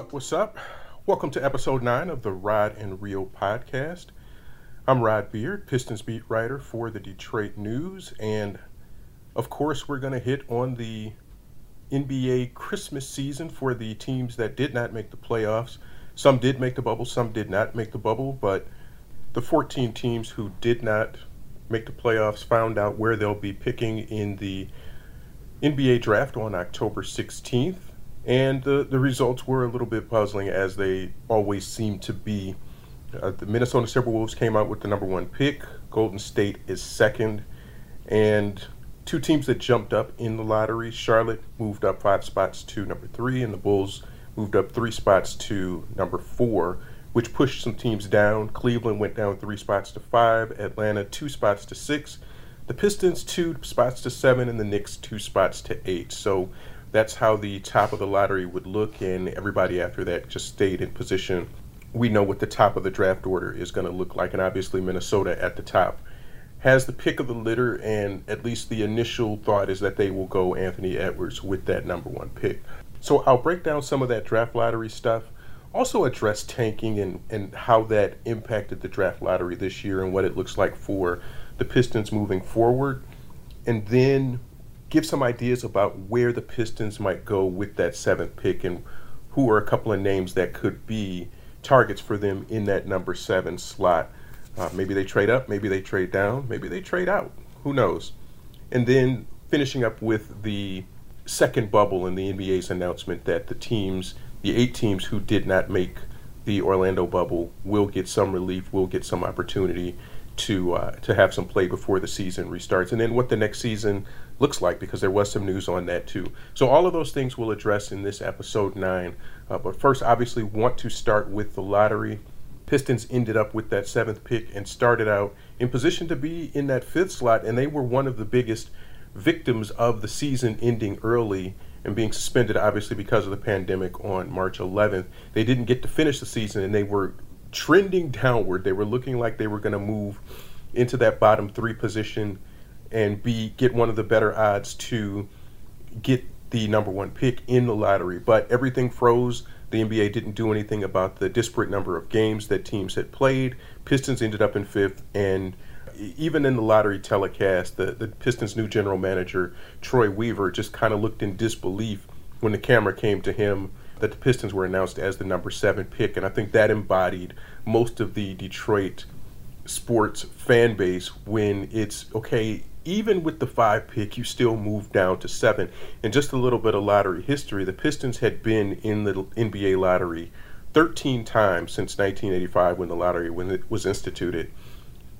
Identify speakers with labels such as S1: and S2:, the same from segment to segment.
S1: up? What's up? Welcome to episode 9 of the Rod and Reel podcast. I'm Rod Beard, Pistons beat writer for the Detroit News, and of course, we're going to hit on the NBA Christmas season for the teams that did not make the playoffs. Some did make the bubble, some did not make the bubble, but the 14 teams who did not make the playoffs found out where they'll be picking in the NBA draft on October 16th. And the, the results were a little bit puzzling, as they always seem to be. Uh, the Minnesota Timberwolves came out with the number one pick. Golden State is second. And two teams that jumped up in the lottery Charlotte moved up five spots to number three, and the Bulls moved up three spots to number four, which pushed some teams down. Cleveland went down three spots to five, Atlanta two spots to six, the Pistons two spots to seven, and the Knicks two spots to eight. So that's how the top of the lottery would look, and everybody after that just stayed in position. We know what the top of the draft order is going to look like, and obviously Minnesota at the top has the pick of the litter, and at least the initial thought is that they will go Anthony Edwards with that number one pick. So I'll break down some of that draft lottery stuff, also address tanking and, and how that impacted the draft lottery this year and what it looks like for the Pistons moving forward, and then give some ideas about where the Pistons might go with that seventh pick and who are a couple of names that could be targets for them in that number seven slot. Uh, maybe they trade up, maybe they trade down, maybe they trade out. Who knows? And then finishing up with the second bubble in the NBA's announcement that the teams, the eight teams who did not make the Orlando bubble, will get some relief, will get some opportunity to uh, to have some play before the season restarts, and then what the next season looks like because there was some news on that too. So all of those things we'll address in this episode nine. Uh, but first, obviously, want to start with the lottery. Pistons ended up with that seventh pick and started out in position to be in that fifth slot, and they were one of the biggest victims of the season ending early and being suspended, obviously, because of the pandemic on March 11th. They didn't get to finish the season, and they were trending downward. They were looking like they were going to move into that bottom three position and be get one of the better odds to get the number one pick in the lottery. But everything froze. The NBA didn't do anything about the disparate number of games that teams had played. Pistons ended up in fifth, and even in the lottery telecast, the, the Pistons' new general manager, Troy Weaver, just kind of looked in disbelief when the camera came to him that the Pistons were announced as the number seven pick. And I think that embodied most of the Detroit sports fan base when it's okay, even with the five pick, you still move down to seven. And just a little bit of lottery history the Pistons had been in the NBA lottery 13 times since 1985 when the lottery when it was instituted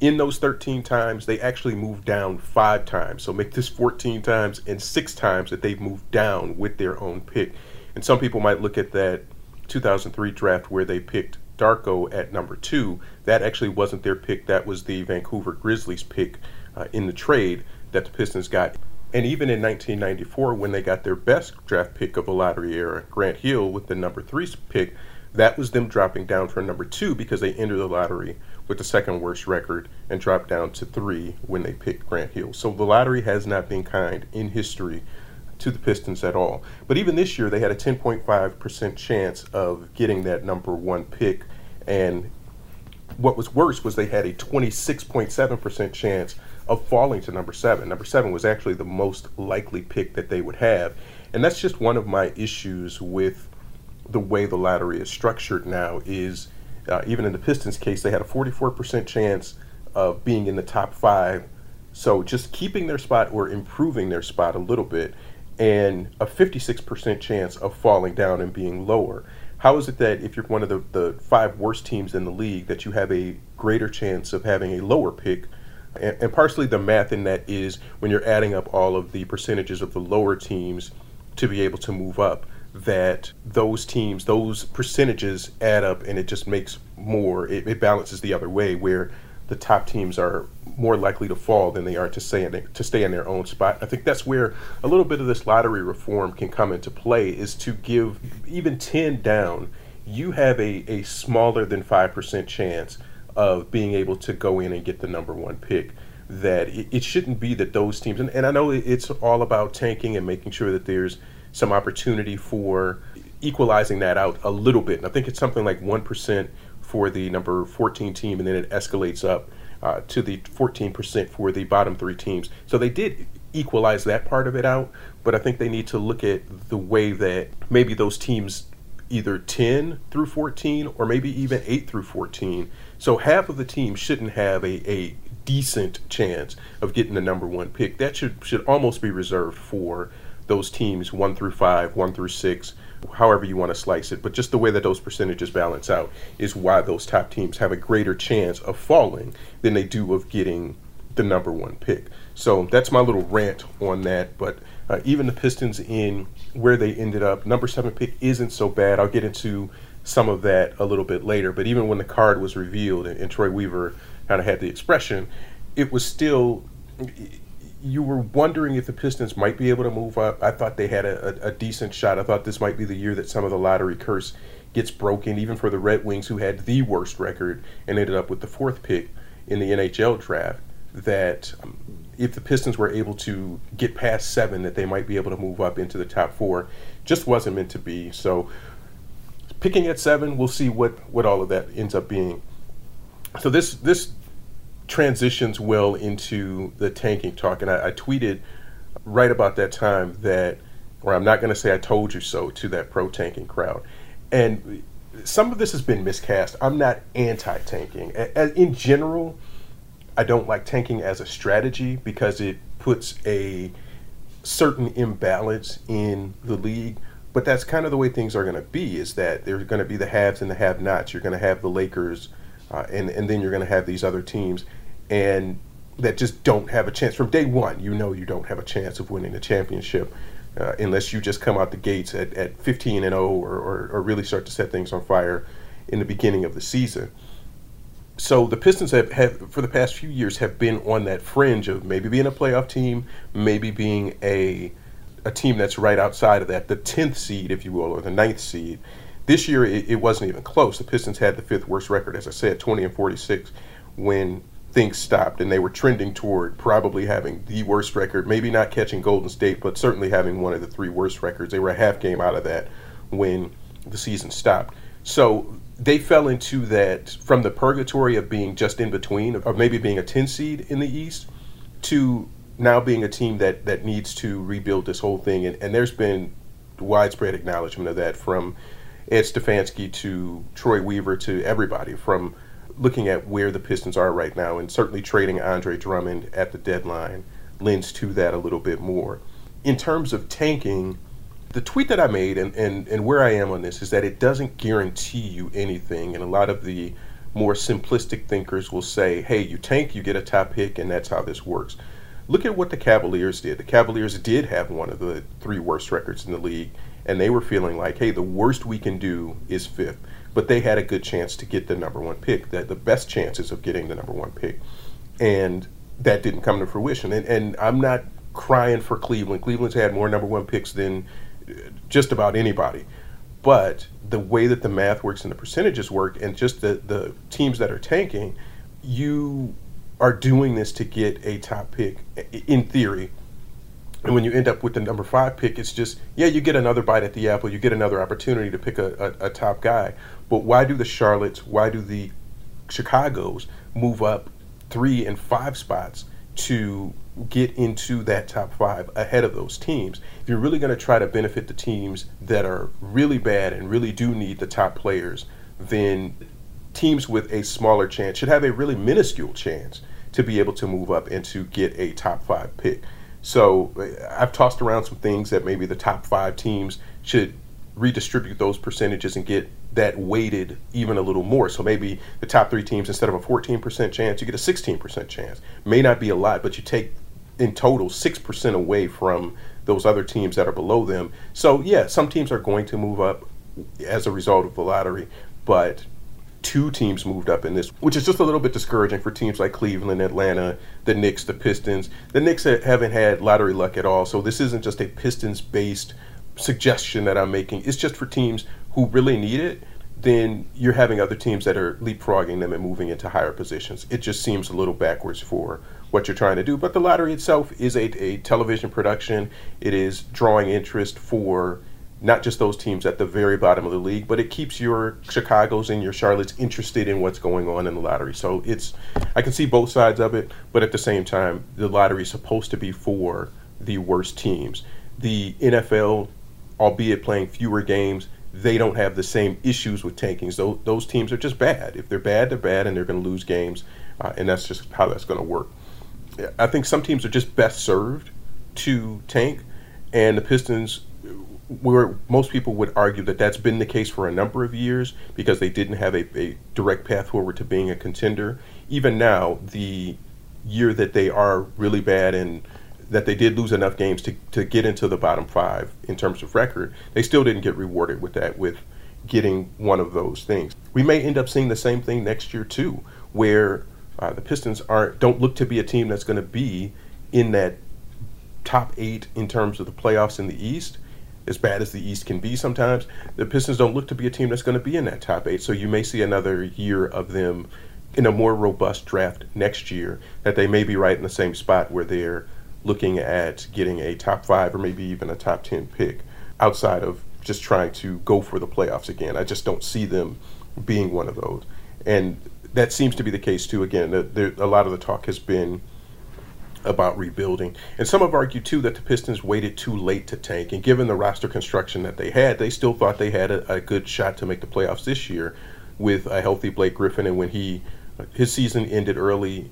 S1: in those 13 times, they actually moved down five times. So make this 14 times and six times that they've moved down with their own pick. And some people might look at that 2003 draft where they picked Darko at number two. That actually wasn't their pick. That was the Vancouver Grizzlies pick uh, in the trade that the Pistons got. And even in 1994, when they got their best draft pick of the lottery era, Grant Hill with the number three pick, that was them dropping down from number two because they entered the lottery with the second worst record and dropped down to three when they picked Grant Hill. So the lottery has not been kind in history to the Pistons at all. But even this year, they had a 10.5% chance of getting that number one pick. And what was worse was they had a 26.7% chance of falling to number seven. Number seven was actually the most likely pick that they would have. And that's just one of my issues with the way the lottery is structured now is uh, even in the Pistons case, they had a 44% chance of being in the top five. So just keeping their spot or improving their spot a little bit, and a 56% chance of falling down and being lower. How is it that if you're one of the, the five worst teams in the league, that you have a greater chance of having a lower pick? And, and partially the math in that is when you're adding up all of the percentages of the lower teams to be able to move up that those teams, those percentages add up and it just makes more, it, it, balances the other way where the top teams are more likely to fall than they are to stay, in their, to stay in their own spot. I think that's where a little bit of this lottery reform can come into play is to give even 10 down, you have a, a smaller than 5% chance of being able to go in and get the number one pick that it, it shouldn't be that those teams and, and I know it's all about tanking and making sure that there's some opportunity for equalizing that out a little bit. And I think it's something like 1% for the number 14 team, and then it escalates up uh, to the 14% for the bottom three teams. So they did equalize that part of it out, but I think they need to look at the way that maybe those teams either 10 through 14 or maybe even 8 through 14. So half of the team shouldn't have a, a decent chance of getting the number one pick. That should should almost be reserved for those teams one through five, one through six, however you want to slice it. But just the way that those percentages balance out is why those top teams have a greater chance of falling than they do of getting the number one pick. So that's my little rant on that. But uh, even the Pistons in where they ended up, number seven pick isn't so bad. I'll get into some of that a little bit later. But even when the card was revealed and, and Troy Weaver kind of had the expression, it was still you were wondering if the Pistons might be able to move up. I thought they had a, a, a, decent shot. I thought this might be the year that some of the lottery curse gets broken, even for the Red Wings, who had the worst record and ended up with the fourth pick in the NHL draft. That um, if the Pistons were able to get past seven, that they might be able to move up into the top four. Just wasn't meant to be. So picking at seven, we'll see what what all of that ends up being. So this this transitions well into the tanking talk. And I, I tweeted right about that time that, or I'm not going to say I told you so to that pro tanking crowd. And some of this has been miscast. I'm not anti tanking. In general, I don't like tanking as a strategy because it puts a certain imbalance in the league. But that's kind of the way things are going to be is that there's going to be the haves and the have nots. You're going to have the Lakers, uh, and, and then you're going to have these other teams and that just don't have a chance from day one. You know you don't have a chance of winning the championship uh, unless you just come out the gates at, at 15 and 0 or, or, or, really start to set things on fire in the beginning of the season. So the Pistons have, have, for the past few years, have been on that fringe of maybe being a playoff team, maybe being a a team that's right outside of that, the 10th seed, if you will, or the ninth seed. This year, it, it wasn't even close. The Pistons had the fifth worst record, as I said, 20 and 46, when things stopped and they were trending toward probably having the worst record, maybe not catching Golden State, but certainly having one of the three worst records. They were a half game out of that when the season stopped. So they fell into that from the purgatory of being just in between, of maybe being a 10 seed in the East, to now being a team that, that needs to rebuild this whole thing. And, and there's been widespread acknowledgement of that from Ed Stefanski to Troy Weaver to everybody, from looking at where the Pistons are right now, and certainly trading Andre Drummond at the deadline lends to that a little bit more. In terms of tanking, the tweet that I made and, and, and where I am on this is that it doesn't guarantee you anything. And a lot of the more simplistic thinkers will say, hey, you tank, you get a top pick, and that's how this works. Look at what the Cavaliers did. The Cavaliers did have one of the three worst records in the league, and they were feeling like, hey, the worst we can do is fifth but they had a good chance to get the number one pick, that the best chances of getting the number one pick, and that didn't come to fruition. And, and I'm not crying for Cleveland. Cleveland's had more number one picks than uh, just about anybody, but the way that the math works and the percentages work, and just the the teams that are tanking, you are doing this to get a top pick in theory and when you end up with the number five pick, it's just, yeah, you get another bite at the apple. You get another opportunity to pick a, a, a top guy. But why do the Charlottes, why do the Chicago's move up three and five spots to get into that top five ahead of those teams? If you're really going to try to benefit the teams that are really bad and really do need the top players, then teams with a smaller chance should have a really minuscule chance to be able to move up and to get a top five pick. So eh, I've tossed around some things that maybe the top five teams should redistribute those percentages and get that weighted even a little more. So maybe the top three teams, instead of a 14% chance, you get a 16% chance. May not be a lot, but you take in total 6% away from those other teams that are below them. So, yeah, some teams are going to move up as a result of the lottery, but two teams moved up in this, which is just a little bit discouraging for teams like Cleveland, Atlanta, the Knicks, the Pistons. The Knicks haven't had lottery luck at all, so this isn't just a Pistons based suggestion that I'm making. It's just for teams who really need it. Then you're having other teams that are leapfrogging them and moving into higher positions. It just seems a little backwards for what you're trying to do. But the lottery itself is a, a television production. It is drawing interest for not just those teams at the very bottom of the league, but it keeps your Chicago's and your Charlotte's interested in what's going on in the lottery. So it's, I can see both sides of it, but at the same time, the lottery is supposed to be for the worst teams. The NFL, albeit playing fewer games, they don't have the same issues with tankings. Those, those teams are just bad. If they're bad, they're bad, and they're going to lose games, uh, and that's just how that's going to work. I think some teams are just best served to tank, and the Pistons where most people would argue that that's been the case for a number of years because they didn't have a, a, direct path forward to being a contender. Even now, the year that they are really bad and that they did lose enough games to, to get into the bottom five in terms of record, they still didn't get rewarded with that, with getting one of those things. We may end up seeing the same thing next year too, where uh, the Pistons aren't don't look to be a team that's going to be in that top eight in terms of the playoffs in the East as bad as the East can be sometimes, the Pistons don't look to be a team that's going to be in that top eight. So you may see another year of them in a more robust draft next year that they may be right in the same spot where they're looking at getting a top five or maybe even a top 10 pick outside of just trying to go for the playoffs again. I just don't see them being one of those. And that seems to be the case too. Again, there, a lot of the talk has been about rebuilding. And some have argued too that the Pistons waited too late to tank. And given the roster construction that they had, they still thought they had a, a good shot to make the playoffs this year with a healthy Blake Griffin. And when he his season ended early,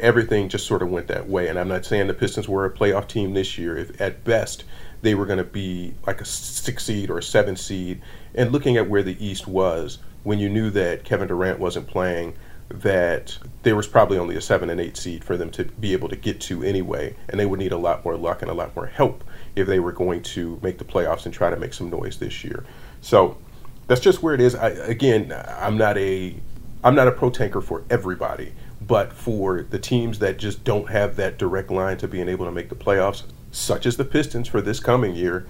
S1: everything just sort of went that way. And I'm not saying the Pistons were a playoff team this year. If at best they were going to be like a six seed or a seven seed, and looking at where the East was when you knew that Kevin Durant wasn't playing that there was probably only a seven and eight seed for them to be able to get to anyway, and they would need a lot more luck and a lot more help if they were going to make the playoffs and try to make some noise this year. So that's just where it is. I, again, I'm not a I'm not a pro tanker for everybody, but for the teams that just don't have that direct line to being able to make the playoffs, such as the Pistons for this coming year,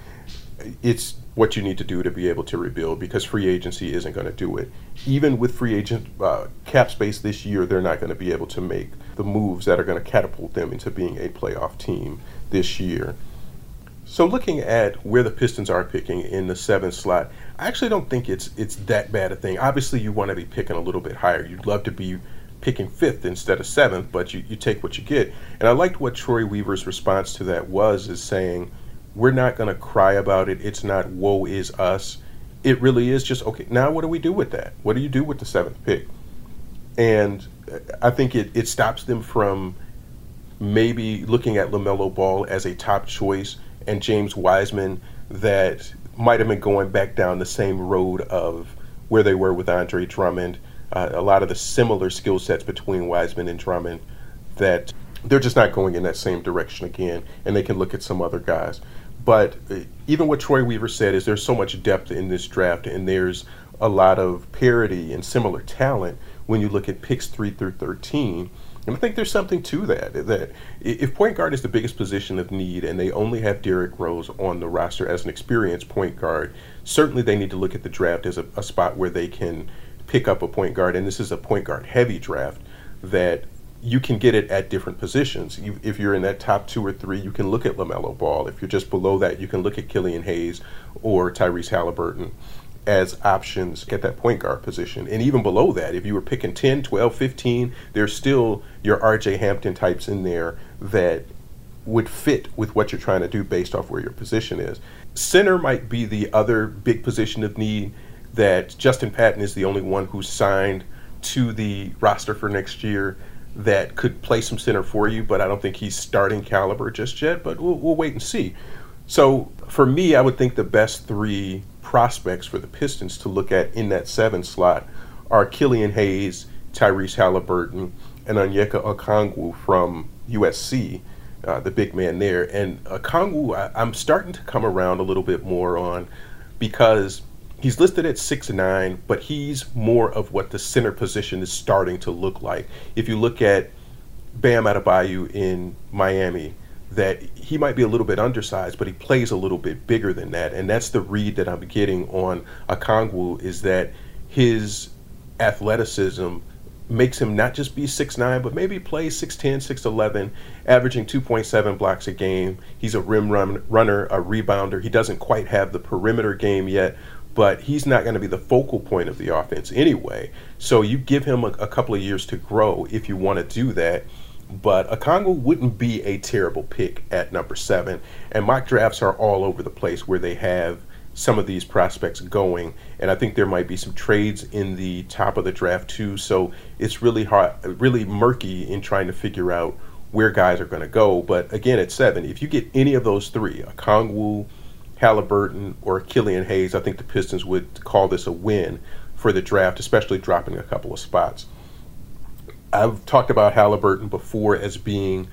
S1: it's what you need to do to be able to rebuild because free agency isn't going to do it. Even with free agent uh, cap space this year, they're not going to be able to make the moves that are going to catapult them into being a playoff team this year. So looking at where the Pistons are picking in the seventh slot, I actually don't think it's it's that bad a thing. Obviously, you want to be picking a little bit higher. You'd love to be picking fifth instead of seventh, but you, you take what you get. And I liked what Troy Weaver's response to that was, is saying – we're not going to cry about it. It's not woe is us. It really is just okay. Now, what do we do with that? What do you do with the seventh pick? And I think it, it stops them from maybe looking at LaMelo Ball as a top choice and James Wiseman that might have been going back down the same road of where they were with Andre Drummond. Uh, a lot of the similar skill sets between Wiseman and Drummond that they're just not going in that same direction again, and they can look at some other guys. But uh, even what Troy Weaver said is there's so much depth in this draft, and there's a lot of parity and similar talent when you look at picks three through 13. And I think there's something to that. That if point guard is the biggest position of need, and they only have Derrick Rose on the roster as an experienced point guard, certainly they need to look at the draft as a, a spot where they can pick up a point guard. And this is a point guard heavy draft that you can get it at different positions. You, if you're in that top two or three, you can look at LaMelo Ball. If you're just below that, you can look at Killian Hayes or Tyrese Halliburton as options at that point guard position. And even below that, if you were picking 10, 12, 15, there's still your RJ Hampton types in there that would fit with what you're trying to do based off where your position is. Center might be the other big position of need that Justin Patton is the only one who's signed to the roster for next year that could play some center for you, but I don't think he's starting caliber just yet. But we'll, we'll wait and see. So for me, I would think the best three prospects for the Pistons to look at in that seven slot are Killian Hayes, Tyrese Halliburton, and Onyeka Okongwu from USC, uh, the big man there. And Okongwu, I, I'm starting to come around a little bit more on because he's listed at six nine, but he's more of what the center position is starting to look like. If you look at Bam Adebayo in Miami, that he might be a little bit undersized, but he plays a little bit bigger than that, and that's the read that I'm getting on Okongwu is that his athleticism makes him not just be 6'9, but maybe play 6'10, 6'11, averaging 2.7 blocks a game. He's a rim run, runner, a rebounder. He doesn't quite have the perimeter game yet, but he's not going to be the focal point of the offense anyway. So you give him a, a couple of years to grow if you want to do that. But Okongwu wouldn't be a terrible pick at number seven. And mock drafts are all over the place where they have some of these prospects going. And I think there might be some trades in the top of the draft too. So it's really hard, really murky in trying to figure out where guys are going to go. But again, at seven, if you get any of those three, Okongwu, Halliburton, or Killian Hayes, I think the Pistons would call this a win for the draft, especially dropping a couple of spots. I've talked about Halliburton before as being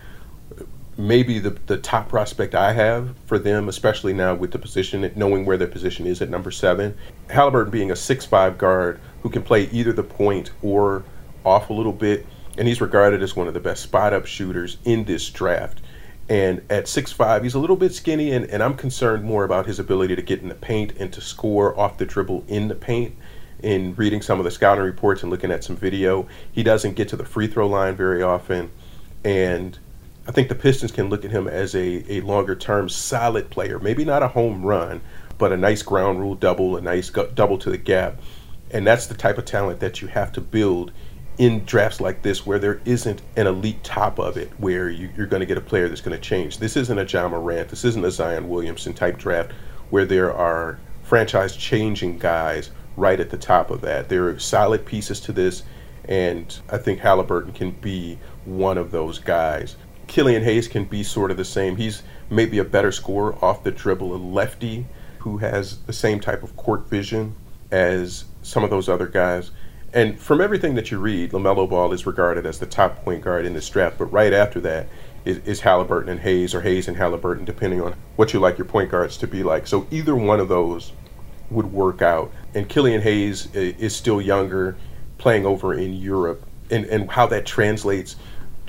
S1: maybe the, the top prospect I have for them, especially now with the position, knowing where their position is at number seven. Halliburton being a six-five guard who can play either the point or off a little bit, and he's regarded as one of the best spot up shooters in this draft. And at six-five, he's a little bit skinny, and, and I'm concerned more about his ability to get in the paint and to score off the dribble in the paint. In reading some of the scouting reports and looking at some video, he doesn't get to the free throw line very often. And I think the Pistons can look at him as a, a longer term solid player. Maybe not a home run, but a nice ground rule double, a nice double to the gap. And that's the type of talent that you have to build in drafts like this where there isn't an elite top of it where you, are going to get a player that's going to change. This isn't a Ja Morant. This isn't a Zion Williamson type draft where there are franchise changing guys right at the top of that. There are solid pieces to this, and I think Halliburton can be one of those guys. Killian Hayes can be sort of the same. He's maybe a better scorer off the dribble, a lefty who has the same type of court vision as some of those other guys. And from everything that you read, LaMelo Ball is regarded as the top point guard in this draft. But right after that is, is Halliburton and Hayes, or Hayes and Halliburton, depending on what you like your point guards to be like. So either one of those would work out. And Killian Hayes is still younger, playing over in Europe, and, and how that translates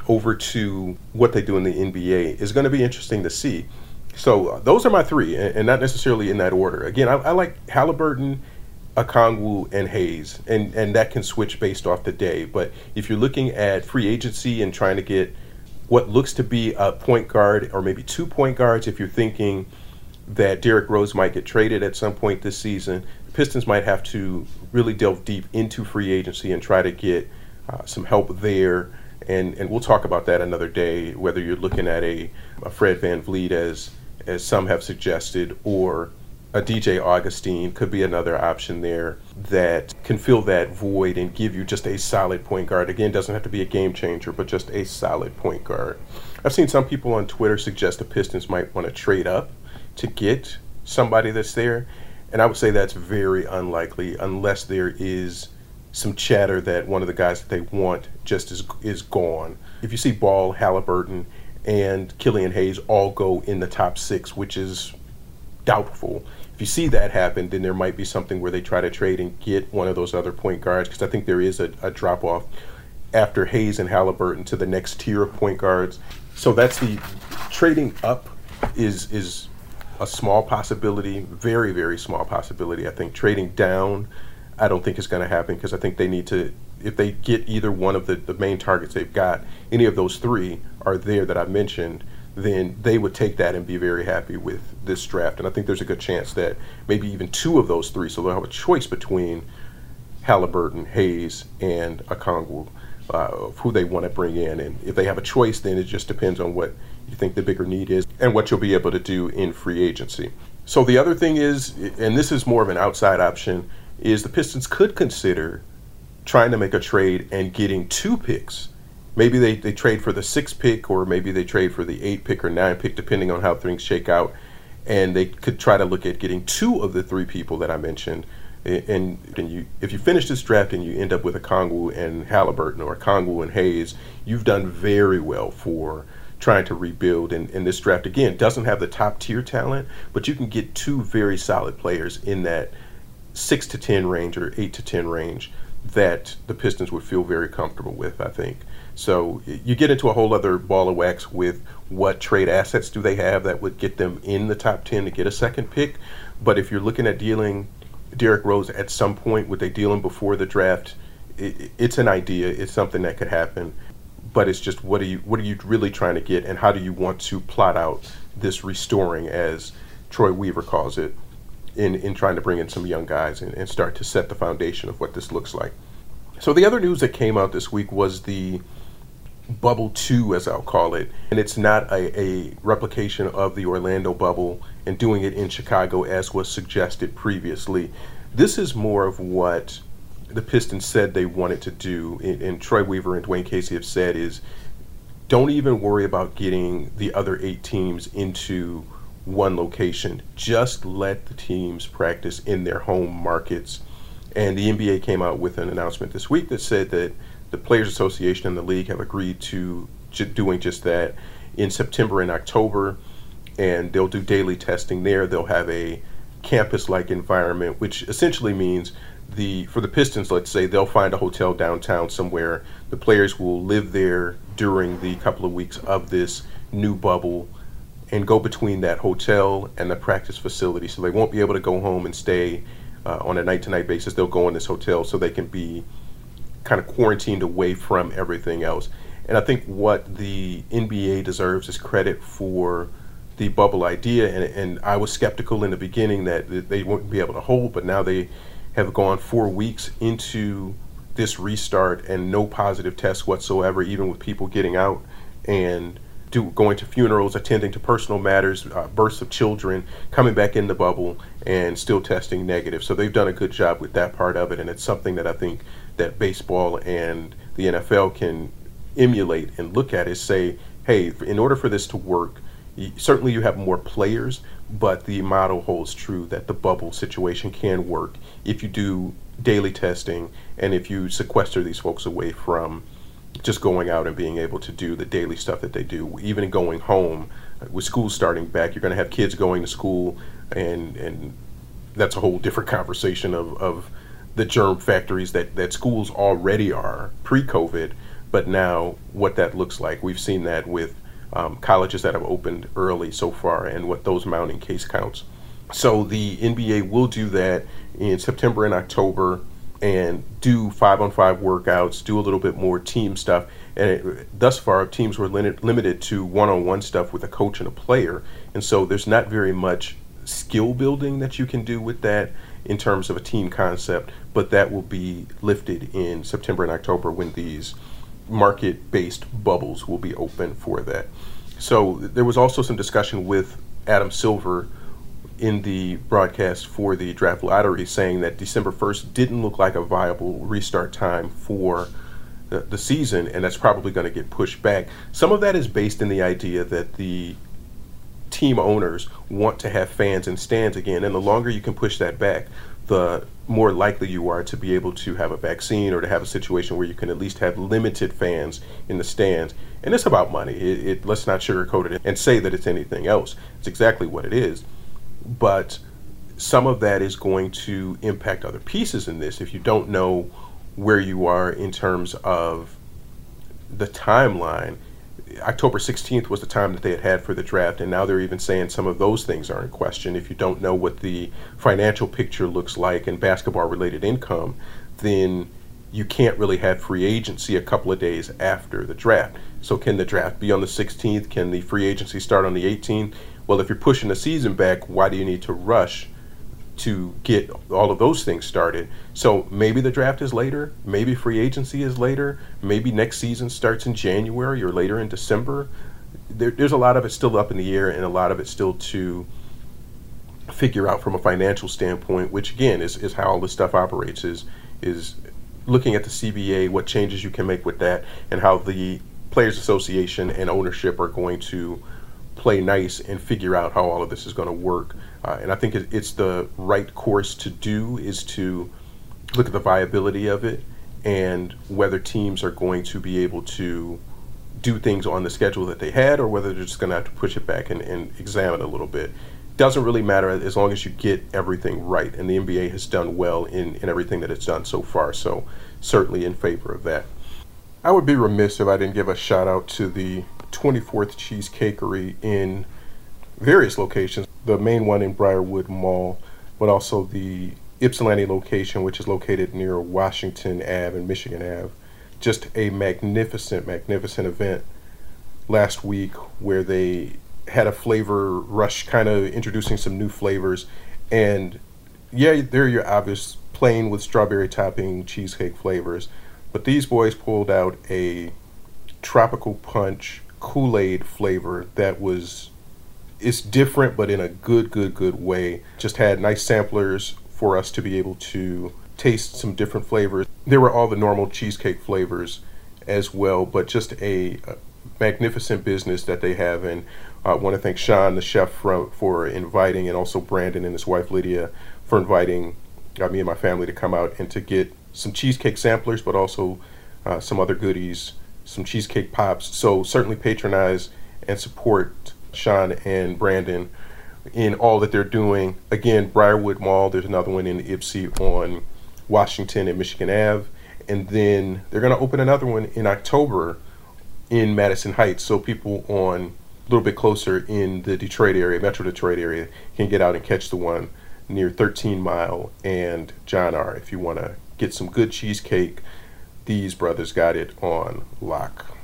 S1: over to what they do in the NBA is going to be interesting to see. So uh, those are my three, and, and, not necessarily in that order. Again, I, I like Halliburton, Okongwu, and Hayes, and and that can switch based off the day. But if you're looking at free agency and trying to get what looks to be a point guard or maybe two point guards, if you're thinking that Derrick Rose might get traded at some point this season, the Pistons might have to really delve deep into free agency and try to get uh, some help there and and we'll talk about that another day. Whether you're looking at a, a Fred VanVleet as as some have suggested, or a DJ Augustin could be another option there that can fill that void and give you just a solid point guard. Again, doesn't have to be a game changer, but just a solid point guard. I've seen some people on Twitter suggest the Pistons might want to trade up to get somebody that's there, and I would say that's very unlikely unless there is some chatter that one of the guys that they want just is is gone. If you see Ball, Halliburton, and Killian Hayes all go in the top six, which is doubtful. If you see that happen, then there might be something where they try to trade and get one of those other point guards because I think there is a, a drop off after Hayes and Halliburton to the next tier of point guards. So that's the trading up is is a small possibility, very very small possibility. I think trading down I don't think is going to happen because I think they need to, if they get either one of the, the main targets they've got, any of those three are there that I mentioned, then they would take that and be very happy with this draft. And I think there's a good chance that maybe even two of those three, so they'll have a choice between Halliburton, Hayes, and Okongwu, uh, of who they want to bring in. And if they have a choice, then it just depends on what you think the bigger need is and what you'll be able to do in free agency. So the other thing is, and this is more of an outside option, is the Pistons could consider trying to make a trade and getting two picks. Maybe they, they trade for the six pick, or maybe they trade for the eight pick or nine pick, depending on how things shake out. And they could try to look at getting two of the three people that I mentioned. And, and you, if you finish this draft and you end up with Okongwu and Halliburton or Okongwu and Hayes, you've done very well for trying to rebuild. And, and this draft, again, doesn't have the top tier talent, but you can get two very solid players in that six to ten range or eight to ten range that the Pistons would feel very comfortable with. I think. So you get into a whole other ball of wax with what trade assets do they have that would get them in the top ten to get a second pick. But if you're looking at dealing Derrick Rose at some point, would they deal him before the draft? it, it's an idea. It's something that could happen, but it's just what are you what are you really trying to get, and how do you want to plot out this restoring, as Troy Weaver calls it, in in trying to bring in some young guys and, and start to set the foundation of what this looks like. So the other news that came out this week was the Bubble 2, as I'll call it. And it's not a, a, replication of the Orlando bubble and doing it in Chicago as was suggested previously. This is more of what the Pistons said they wanted to do, and, and Troy Weaver and Dwane Casey have said is don't even worry about getting the other eight teams into one location. Just let the teams practice in their home markets. And the NBA came out with an announcement this week that said that the Players Association and the league have agreed to j- doing just that in September and October. And they'll do daily testing there. They'll have a campus like environment, which essentially means the for the Pistons, let's say they'll find a hotel downtown somewhere. The players will live there during the couple of weeks of this new bubble and go between that hotel and the practice facility. So they won't be able to go home and stay uh, on a night to night basis. They'll go in this hotel so they can be kind of quarantined away from everything else. And I think what the NBA deserves is credit for the bubble idea. And, and I was skeptical in the beginning that they wouldn't be able to hold, but now they have gone four weeks into this restart and no positive tests whatsoever, even with people getting out and do, going to funerals, attending to personal matters, uh, births of children, coming back in the bubble, and still testing negative. So they've done a good job with that part of it, and it's something that I think that baseball and the NFL can emulate and look at is say, hey, in order for this to work, certainly you have more players, but the model holds true that the bubble situation can work if you do daily testing and if you sequester these folks away from just going out and being able to do the daily stuff that they do, even going home uh, with school starting back, you're going to have kids going to school, and and that's a whole different conversation of, of the germ factories that, that schools already are pre-COVID, but now what that looks like. We've seen that with um, colleges that have opened early so far and what those mounting case counts. So the NBA will do that in September and October and do five on five workouts, do a little bit more team stuff. And it, thus far, teams were limit, limited to one on one stuff with a coach and a player. And so there's not very much skill building that you can do with that in terms of a team concept, but that will be lifted in September and October when these market based bubbles will be open for that. So there was also some discussion with Adam Silver in the broadcast for the draft lottery saying that December 1st didn't look like a viable restart time for the, the season, and that's probably going to get pushed back. Some of that is based in the idea that the team owners want to have fans in stands again, and the longer you can push that back, the more likely you are to be able to have a vaccine or to have a situation where you can at least have limited fans in the stands. And it's about money. It, it, let's not sugarcoat it and say that it's anything else. It's exactly what it is. But some of that is going to impact other pieces in this. If you don't know where you are in terms of the timeline, October 16th was the time that they had had for the draft, and now they're even saying some of those things are in question. If you don't know what the financial picture looks like and basketball related income, then you can't really have free agency a couple of days after the draft. So, can the draft be on the 16th? Can the free agency start on the 18th? Well, if you're pushing the season back, why do you need to rush to get all of those things started. So maybe the draft is later, maybe free agency is later, maybe next season starts in January or later in December. There, there's a lot of it still up in the air and a lot of it still to figure out from a financial standpoint, which again is, is how all this stuff operates is is looking at the CBA, what changes you can make with that, and how the Players Association and ownership are going to play nice and figure out how all of this is going to work uh, and I think it, it's the right course to do is to look at the viability of it and whether teams are going to be able to do things on the schedule that they had or whether they're just going to have to push it back and, and examine a little bit. Doesn't really matter as long as you get everything right. And the NBA has done well in, in everything that it's done so far. So, certainly in favor of that. I would be remiss if I didn't give a shout out to the 24th Cheesecakery in various locations the main one in Briarwood Mall, but also the Ypsilanti location, which is located near Washington Ave and Michigan Ave. Just a magnificent, magnificent event last week where they had a flavor rush, kind of introducing some new flavors. And yeah, they're your obvious plain with strawberry topping cheesecake flavors. But these boys pulled out a tropical punch Kool Aid flavor that was it's different, but in a good, good, good way. Just had nice samplers for us to be able to taste some different flavors. There were all the normal cheesecake flavors as well, but just a, magnificent business that they have. And I want to thank Sean, the chef, for, for inviting, and also Brandon and his wife Lydia for inviting uh, me and my family to come out and to get some cheesecake samplers, but also uh, some other goodies, some cheesecake pops. So certainly patronize and support Sean and Brandon in all that they're doing. Again, Briarwood Mall, there's another one in Ypsi on Washington and Michigan Ave. And then they're going to open another one in October in Madison Heights. So people on a little bit closer in the Detroit area, Metro Detroit area, can get out and catch the one near 13 Mile and John R. If you want to get some good cheesecake, these brothers got it on lock.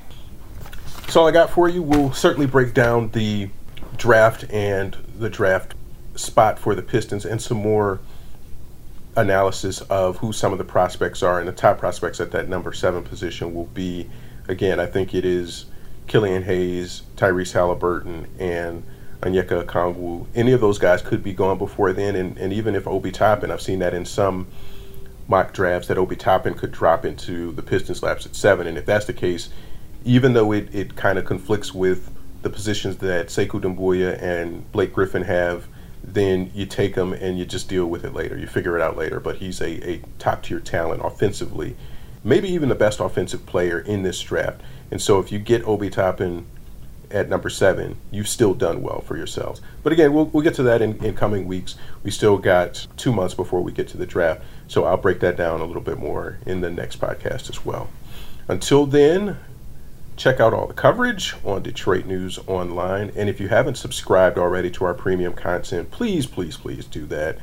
S1: So all I got for you. We'll certainly break down the draft and the draft spot for the Pistons and some more analysis of who some of the prospects are and the top prospects at that number seven position will be. Again, I think it is Killian Hayes, Tyrese Halliburton, and Onyeka Okongwu. Any of those guys could be gone before then, and, and even if Obi Toppin, I've seen that in some mock drafts that Obi Toppin could drop into the Pistons laps at seven, and if that's the case, even though it, it kind of conflicts with the positions that Sekou Doumbouya and Blake Griffin have, then you take him and you just deal with it later. You figure it out later. But he's a, a top tier talent offensively, maybe even the best offensive player in this draft. And so if you get Obi Toppin at number seven, you've still done well for yourselves. But again, we'll, we'll get to that in, in coming weeks. We still got two months before we get to the draft. So I'll break that down a little bit more in the next podcast as well. Until then, Check out all the coverage on Detroit News Online. And if you haven't subscribed already to our premium content, please, please, please do that.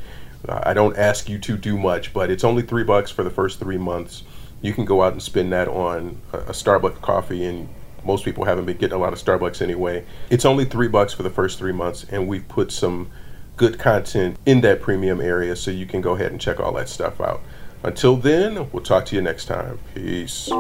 S1: Uh, I don't ask you to do much, but it's only three bucks for the first three months. You can go out and spend that on a, a Starbucks coffee, and most people haven't been getting a lot of Starbucks anyway. It's only three bucks for the first three months, and we've put some good content in that premium area, so you can go ahead and check all that stuff out. Until then, we'll talk to you next time. Peace.